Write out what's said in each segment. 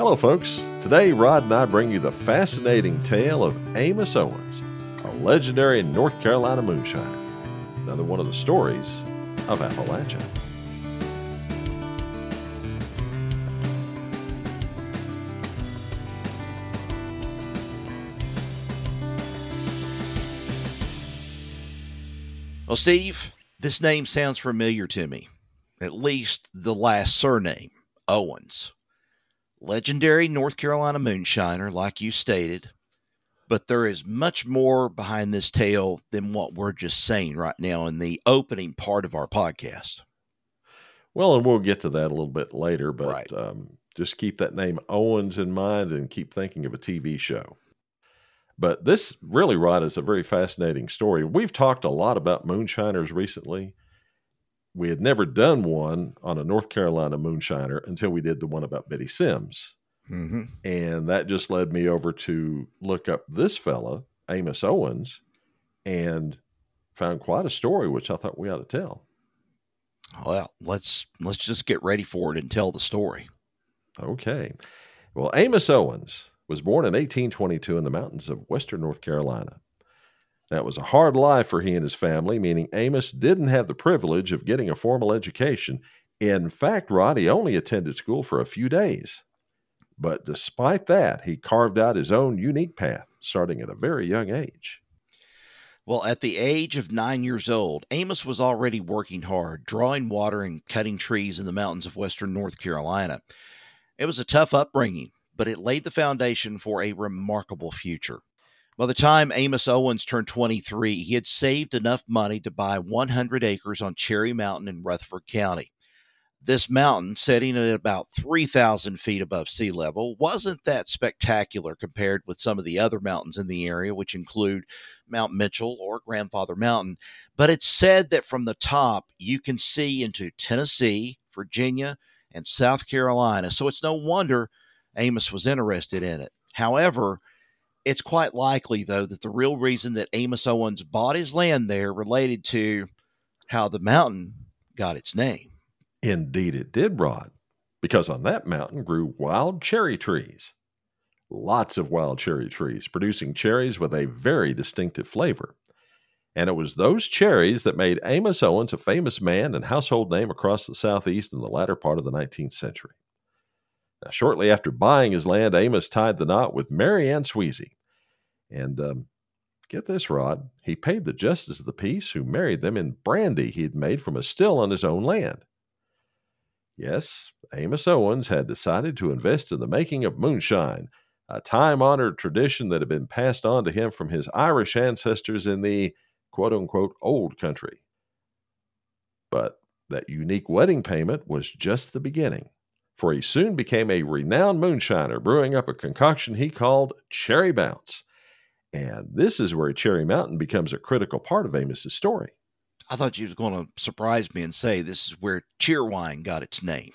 Hello, folks. Today, Rod and I bring you the fascinating tale of Amos Owens, a legendary North Carolina moonshiner. Another one of the stories of Appalachia. Well, Steve, this name sounds familiar to me, at least the last surname, Owens legendary North Carolina moonshiner, like you stated, but there is much more behind this tale than what we're just saying right now in the opening part of our podcast. Well, and we'll get to that a little bit later, but Right. um, just keep that name Owens in mind and keep thinking of a TV show. But this really, Rod, is a very fascinating story. We've talked a lot about moonshiners recently. We had never done one on a North Carolina moonshiner until we did the one about Betty Sims. Mm-hmm. And that just led me over to look up this fella, Amos Owens, and found quite a story, which I thought we ought to tell. Well, let's let's just get ready for it and tell the story. Okay. Well, Amos Owens was born in 1822 in the mountains of western North Carolina. That was a hard life for he and his family, meaning Amos didn't have the privilege of getting a formal education. In fact, Rod, he only attended school for a few days. But despite that, he carved out his own unique path, starting at a very young age. Well, at the age of nine years old, Amos was already working hard, drawing water and cutting trees in the mountains of western North Carolina. It was a tough upbringing, but it laid the foundation for a remarkable future. By the time Amos Owens turned 23, he had saved enough money to buy 100 acres on Cherry Mountain in Rutherford County. This mountain, setting at about 3,000 feet above sea level, wasn't that spectacular compared with some of the other mountains in the area, which include Mount Mitchell or Grandfather Mountain. But it's said that from the top, you can see into Tennessee, Virginia, and South Carolina. So it's no wonder Amos was interested in it. However, it's quite likely, though, that the real reason that Amos Owens bought his land there related to how the mountain got its name. Indeed, it did, Rod, because on that mountain grew wild cherry trees. Lots of wild cherry trees, producing cherries with a very distinctive flavor. And it was those cherries that made Amos Owens a famous man and household name across the Southeast in the latter part of the 19th century. Now, shortly after buying his land, Amos tied the knot with Mary Ann Sweezy. And um, get this, Rod, he paid the justice of the peace who married them in brandy he had made from a still on his own land. Yes, Amos Owens had decided to invest in the making of moonshine, a time honored tradition that had been passed on to him from his Irish ancestors in the quote unquote old country. But that unique wedding payment was just the beginning, for he soon became a renowned moonshiner, brewing up a concoction he called Cherry Bounce. And this is where Cherry Mountain becomes a critical part of Amos's story. I thought you was going to surprise me and say this is where Cheerwine got its name.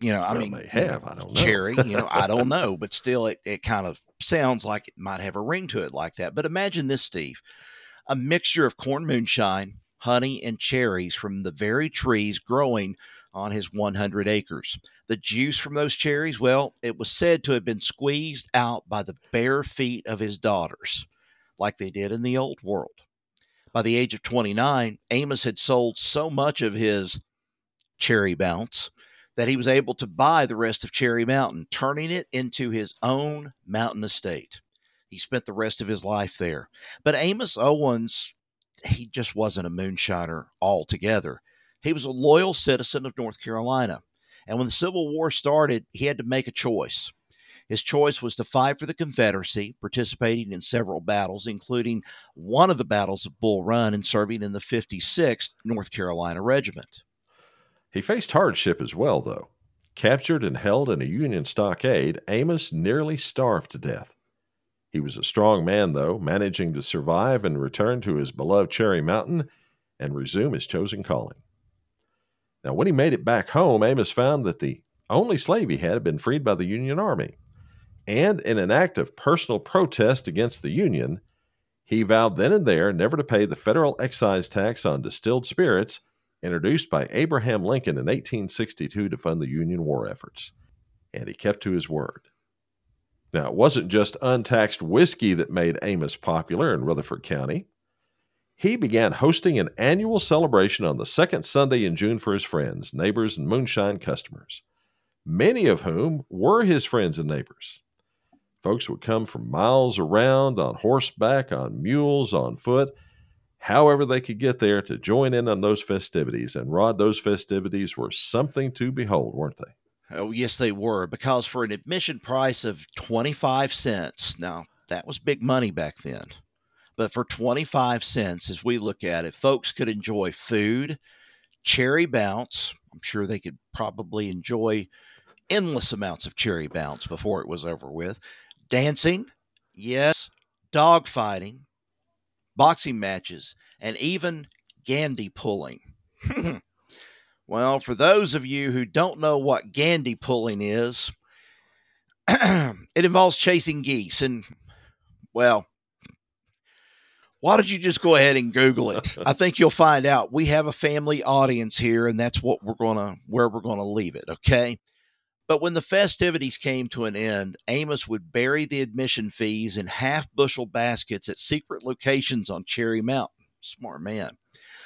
You know, I Well, mean, you have, know, I don't know. Cherry, you know, I don't know, but still, it, it kind of sounds like it might have a ring to it like that. But imagine this, Steve a mixture of corn moonshine, honey, and cherries from the very trees growing on his 100 acres. The juice from those cherries, well, it was said to have been squeezed out by the bare feet of his daughters, like they did in the old world. By the age of 29, Amos had sold so much of his cherry bounce that he was able to buy the rest of Cherry Mountain, turning it into his own mountain estate. He spent the rest of his life there. But Amos Owens, he just wasn't a moonshiner altogether. He was a loyal citizen of North Carolina. And when the Civil War started, he had to make a choice. His choice was to fight for the Confederacy, participating in several battles, including one of the battles of Bull Run and serving in the 56th North Carolina Regiment. He faced hardship as well, though. Captured and held in a Union stockade, Amos nearly starved to death. He was a strong man, though, managing to survive and return to his beloved Cherry Mountain and resume his chosen calling. Now, when he made it back home, Amos found that the only slave he had had been freed by the Union Army and in an act of personal protest against the Union, he vowed then and there never to pay the federal excise tax on distilled spirits introduced by Abraham Lincoln in 1862 to fund the Union war efforts. And he kept to his word. Now, it wasn't just untaxed whiskey that made Amos popular in Rutherford County. He began hosting an annual celebration on the second Sunday in June for his friends, neighbors, and moonshine customers, many of whom were his friends and neighbors. Folks would come from miles around on horseback, on mules, on foot, however they could get there to join in on those festivities. And Rod, those festivities were something to behold, weren't they? Oh, yes, they were, because for an admission price of 25 cents, now that was big money back then, but for 25 cents, as we look at it, folks could enjoy food, cherry bounce. I'm sure they could probably enjoy endless amounts of cherry bounce before it was over with dancing, yes, dog fighting, boxing matches, and even gander pulling. well, for those of you who don't know what gander pulling is, it involves chasing geese. And, well, why don't you just go ahead and Google it? I think you'll find out. We have a family audience here, and that's what we're gonna where we're gonna leave it. Okay. But when the festivities came to an end, Amos would bury the admission fees in half bushel baskets at secret locations on Cherry Mountain. Smart man.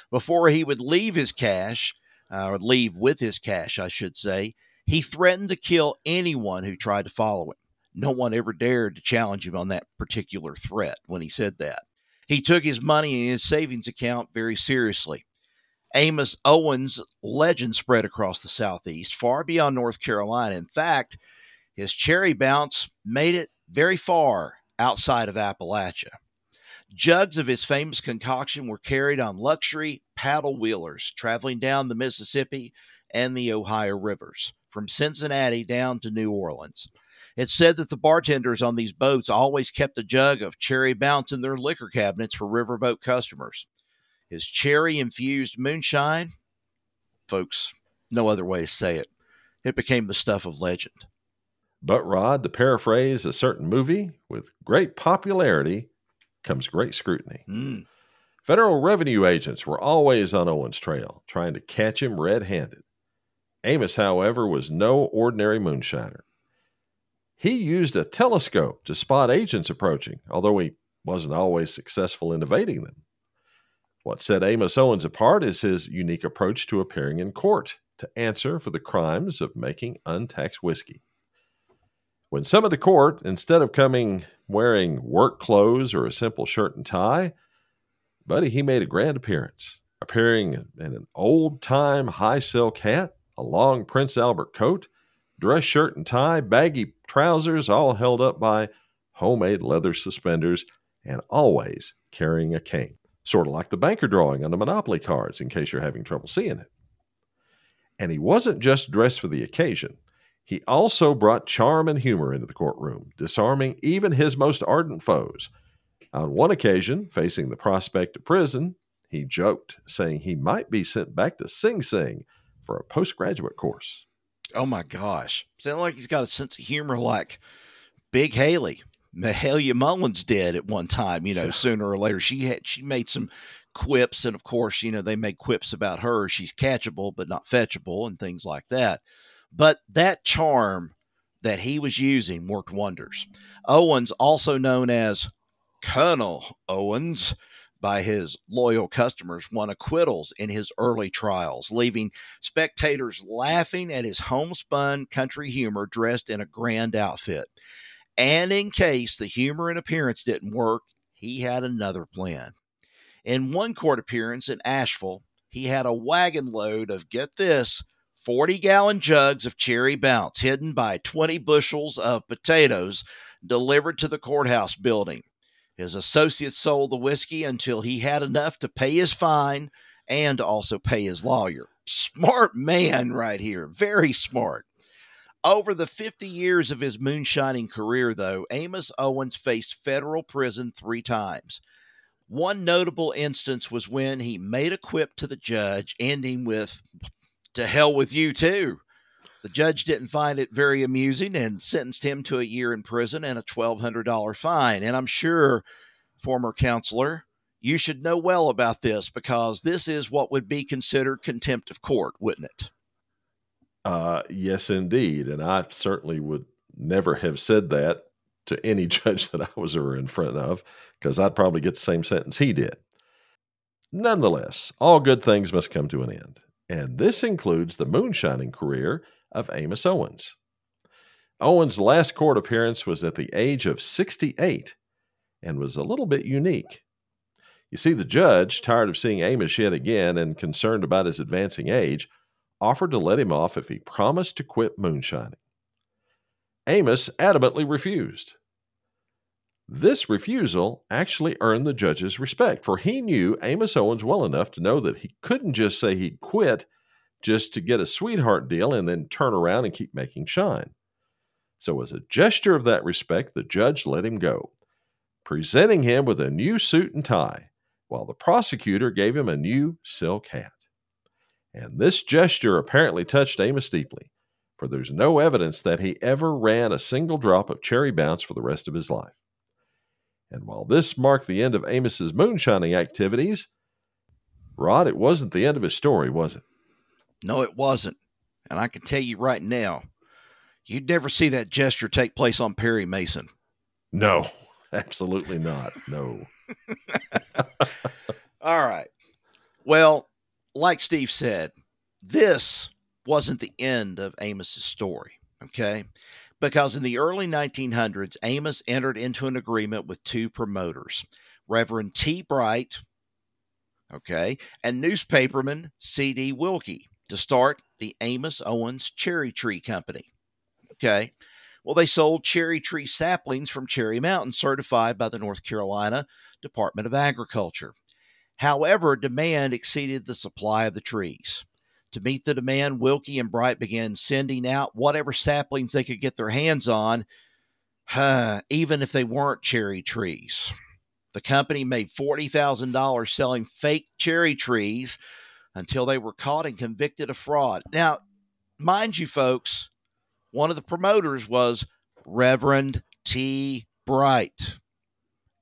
Before he would leave his cash, uh, or leave with his cash, I should say, he threatened to kill anyone who tried to follow him. No one ever dared to challenge him on that particular threat when he said that. He took his money in his savings account very seriously. Amos Owens' legend spread across the Southeast, far beyond North Carolina. In fact, his cherry bounce made it very far outside of Appalachia. Jugs of his famous concoction were carried on luxury paddle wheelers traveling down the Mississippi and the Ohio rivers, from Cincinnati down to New Orleans. It's said that the bartenders on these boats always kept a jug of cherry bounce in their liquor cabinets for riverboat customers. His cherry infused moonshine, folks, no other way to say it, it became the stuff of legend. But, Rod, to paraphrase a certain movie, with great popularity comes great scrutiny. Mm. Federal revenue agents were always on Owen's trail, trying to catch him red handed. Amos, however, was no ordinary moonshiner. He used a telescope to spot agents approaching, although he wasn't always successful in evading them. What set Amos Owens apart is his unique approach to appearing in court to answer for the crimes of making untaxed whiskey. When summoned to court, instead of coming wearing work clothes or a simple shirt and tie, Buddy, he made a grand appearance, appearing in an old time high silk hat, a long Prince Albert coat, dress shirt and tie, baggy trousers, all held up by homemade leather suspenders, and always carrying a cane sort of like the banker drawing on the Monopoly cards, in case you're having trouble seeing it. And he wasn't just dressed for the occasion. He also brought charm and humor into the courtroom, disarming even his most ardent foes. On one occasion, facing the prospect of prison, he joked, saying he might be sent back to Sing Sing for a postgraduate course. Oh my gosh. Sounds like he's got a sense of humor like Big Haley. Mahalia Mullins did at one time, you know, sooner or later. She had she made some quips, and of course, you know, they made quips about her. She's catchable but not fetchable and things like that. But that charm that he was using worked wonders. Owens, also known as Colonel Owens by his loyal customers won acquittals in his early trials, leaving spectators laughing at his homespun country humor dressed in a grand outfit. And in case the humor and appearance didn't work, he had another plan. In one court appearance in Asheville, he had a wagon load of, get this, 40 gallon jugs of cherry bounce hidden by 20 bushels of potatoes delivered to the courthouse building. His associates sold the whiskey until he had enough to pay his fine and also pay his lawyer. Smart man, right here. Very smart. Over the 50 years of his moonshining career, though, Amos Owens faced federal prison three times. One notable instance was when he made a quip to the judge, ending with, to hell with you too. The judge didn't find it very amusing and sentenced him to a year in prison and a $1,200 fine. And I'm sure, former counselor, you should know well about this because this is what would be considered contempt of court, wouldn't it? Uh, yes, indeed. And I certainly would never have said that to any judge that I was ever in front of because I'd probably get the same sentence he did. Nonetheless, all good things must come to an end and this includes the moonshining career of Amos Owens. Owens' last court appearance was at the age of 68 and was a little bit unique. You see, the judge, tired of seeing Amos yet again and concerned about his advancing age, offered to let him off if he promised to quit moonshining. Amos adamantly refused. This refusal actually earned the judge's respect, for he knew Amos Owens well enough to know that he couldn't just say he'd quit just to get a sweetheart deal and then turn around and keep making shine. So, as a gesture of that respect, the judge let him go, presenting him with a new suit and tie, while the prosecutor gave him a new silk hat. And this gesture apparently touched Amos deeply, for there's no evidence that he ever ran a single drop of cherry bounce for the rest of his life. And while this marked the end of Amos's moonshining activities, Rod, it wasn't the end of his story, was it? No, it wasn't. And I can tell you right now, you'd never see that gesture take place on Perry Mason. No, absolutely not. No. All right. Well, like Steve said, this wasn't the end of Amos's story. Okay because in the early 1900s, Amos entered into an agreement with two promoters, Reverend T. Bright, okay, and newspaperman C.D. Wilkie, to start the Amos Owens Cherry Tree Company. Okay. Well, they sold cherry tree saplings from Cherry Mountain, certified by the North Carolina Department of Agriculture. However, demand exceeded the supply of the trees. To meet the demand, Wilkie and Bright began sending out whatever saplings they could get their hands on, even if they weren't cherry trees. The company made $40,000 selling fake cherry trees until they were caught and convicted of fraud. Now, mind you, folks, one of the promoters was Reverend T. Bright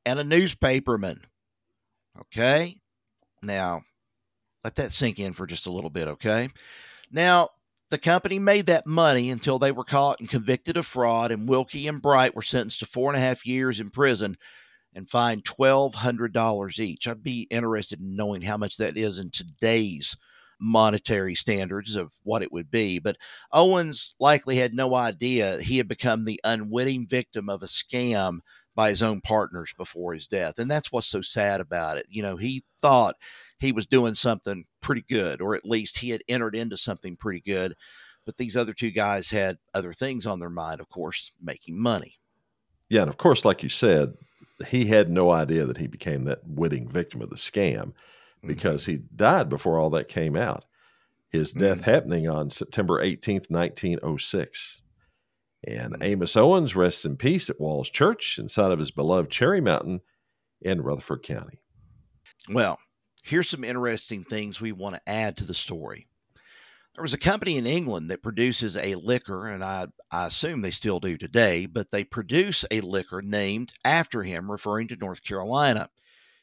and a newspaperman. Okay? Now, let that sink in for just a little bit, okay? Now, the company made that money until they were caught and convicted of fraud, and Wilkie and Bright were sentenced to four and a half years in prison and fined $1,200 each. I'd be interested in knowing how much that is in today's monetary standards of what it would be. But Owens likely had no idea he had become the unwitting victim of a scam by his own partners before his death. And that's what's so sad about it. You know, he thought he was doing something pretty good, or at least he had entered into something pretty good. But these other two guys had other things on their mind, of course, making money. Yeah, and of course, like you said, he had no idea that he became that witting victim of the scam mm-hmm. because mm-hmm. he died before all that came out. His death mm-hmm. happening on September 18th, 1906. And mm-hmm. Amos Owens rests in peace at Walls Church inside of his beloved Cherry Mountain in Rutherford County. Well, here's some interesting things we want to add to the story. There was a company in England that produces a liquor, and I, I assume they still do today, but they produce a liquor named after him, referring to North Carolina,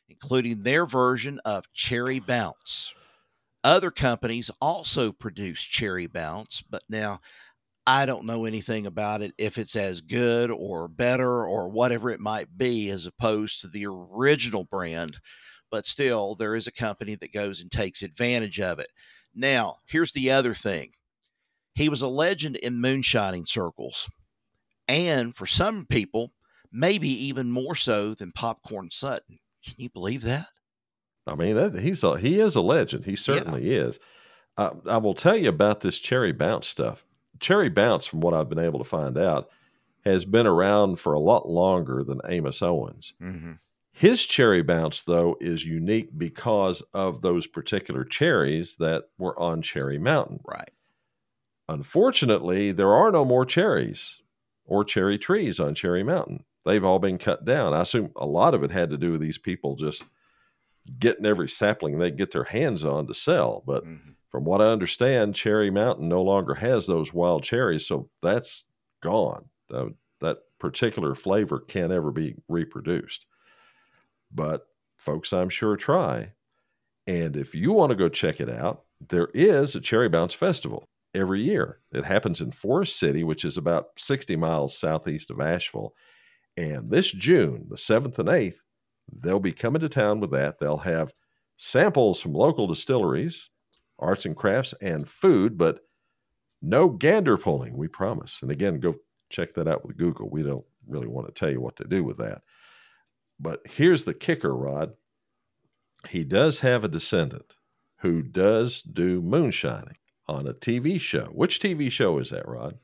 including their version of Cherry Bounce. Other companies also produce Cherry Bounce, but now I don't know anything about it, if it's as good or better or whatever it might be, as opposed to the original brand but still, there is a company that goes and takes advantage of it. Now, here's the other thing he was a legend in moonshining circles, and for some people, maybe even more so than Popcorn Sutton. Can you believe that? I mean, that, he's a, he is a legend. He certainly yeah. is. Uh, I will tell you about this cherry bounce stuff. Cherry bounce, from what I've been able to find out, has been around for a lot longer than Amos Owens. Mm-hmm. His cherry bounce, though, is unique because of those particular cherries that were on Cherry Mountain. Right. Unfortunately, there are no more cherries or cherry trees on Cherry Mountain. They've all been cut down. I assume a lot of it had to do with these people just getting every sapling they get their hands on to sell. But mm-hmm. from what I understand, Cherry Mountain no longer has those wild cherries, so that's gone. Uh, that particular flavor can't ever be reproduced. But folks, I'm sure try. And if you want to go check it out, there is a Cherry Bounce Festival every year. It happens in Forest City, which is about 60 miles southeast of Asheville. And this June, the 7th and 8th, they'll be coming to town with that. They'll have samples from local distilleries, arts and crafts, and food, but no gander pulling, we promise. And again, go check that out with Google. We don't really want to tell you what to do with that. But here's the kicker, Rod. He does have a descendant who does do moonshining on a TV show. Which TV show is that, Rod?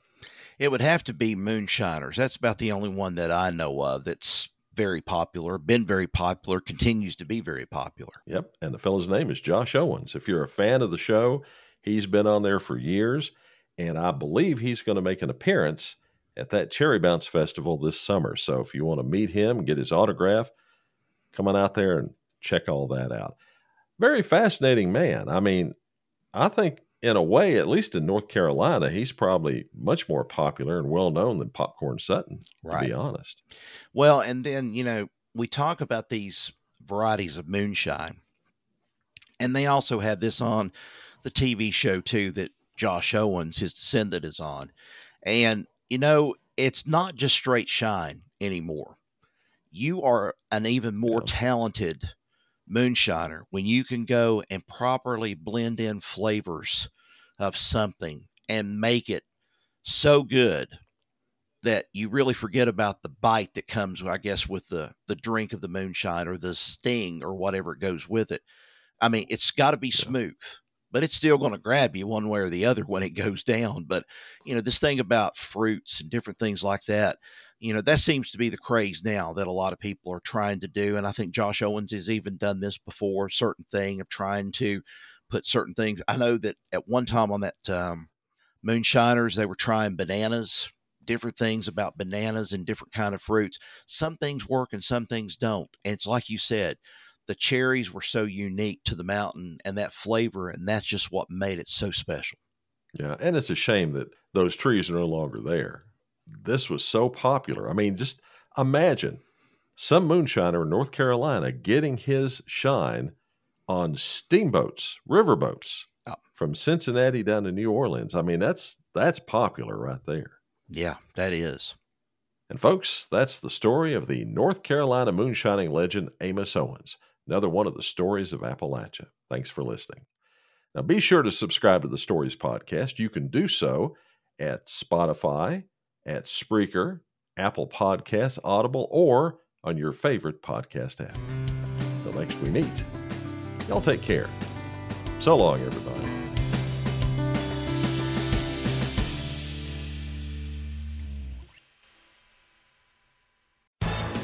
It would have to be Moonshiners. That's about the only one that I know of that's very popular, been very popular, continues to be very popular. Yep. And the fellow's name is Josh Owens. If you're a fan of the show, he's been on there for years. And I believe he's going to make an appearance at that Cherry Bounce Festival this summer. So if you want to meet him, get his autograph, come on out there and check all that out. Very fascinating man. I mean, I think in a way, at least in North Carolina, he's probably much more popular and well known than Popcorn Sutton, right. to be honest. Well, and then, you know, we talk about these varieties of moonshine, and they also have this on the TV show too that Josh Owens, his descendant, is on. And, you know, it's not just straight shine anymore. You are an even more yeah. talented moonshiner when you can go and properly blend in flavors of something and make it so good that you really forget about the bite that comes, I guess, with the the drink of the moonshine or the sting or whatever goes with it. I mean, it's got to be smooth, but it's still going to grab you one way or the other when it goes down. But you know, this thing about fruits and different things like that, you know, that seems to be the craze now that a lot of people are trying to do. And I think Josh Owens has even done this before, certain thing of trying to put certain things. I know that at one time on that um, Moonshiners, they were trying bananas, different things about bananas and different kind of fruits. Some things work and some things don't. And it's like you said, the cherries were so unique to the mountain and that flavor, and that's just what made it so special. Yeah, and it's a shame that those trees are no longer there. This was so popular. I mean, just imagine some moonshiner in North Carolina getting his shine on steamboats, riverboats oh. from Cincinnati down to New Orleans. I mean, that's that's popular right there. Yeah, that is. And folks, that's the story of the North Carolina moonshining legend Amos Owens, another one of the stories of Appalachia. Thanks for listening. Now be sure to subscribe to the Stories podcast. You can do so at Spotify, at Spreaker, Apple Podcasts, Audible, or on your favorite podcast app. Until next we meet. Y'all take care. So long, everybody.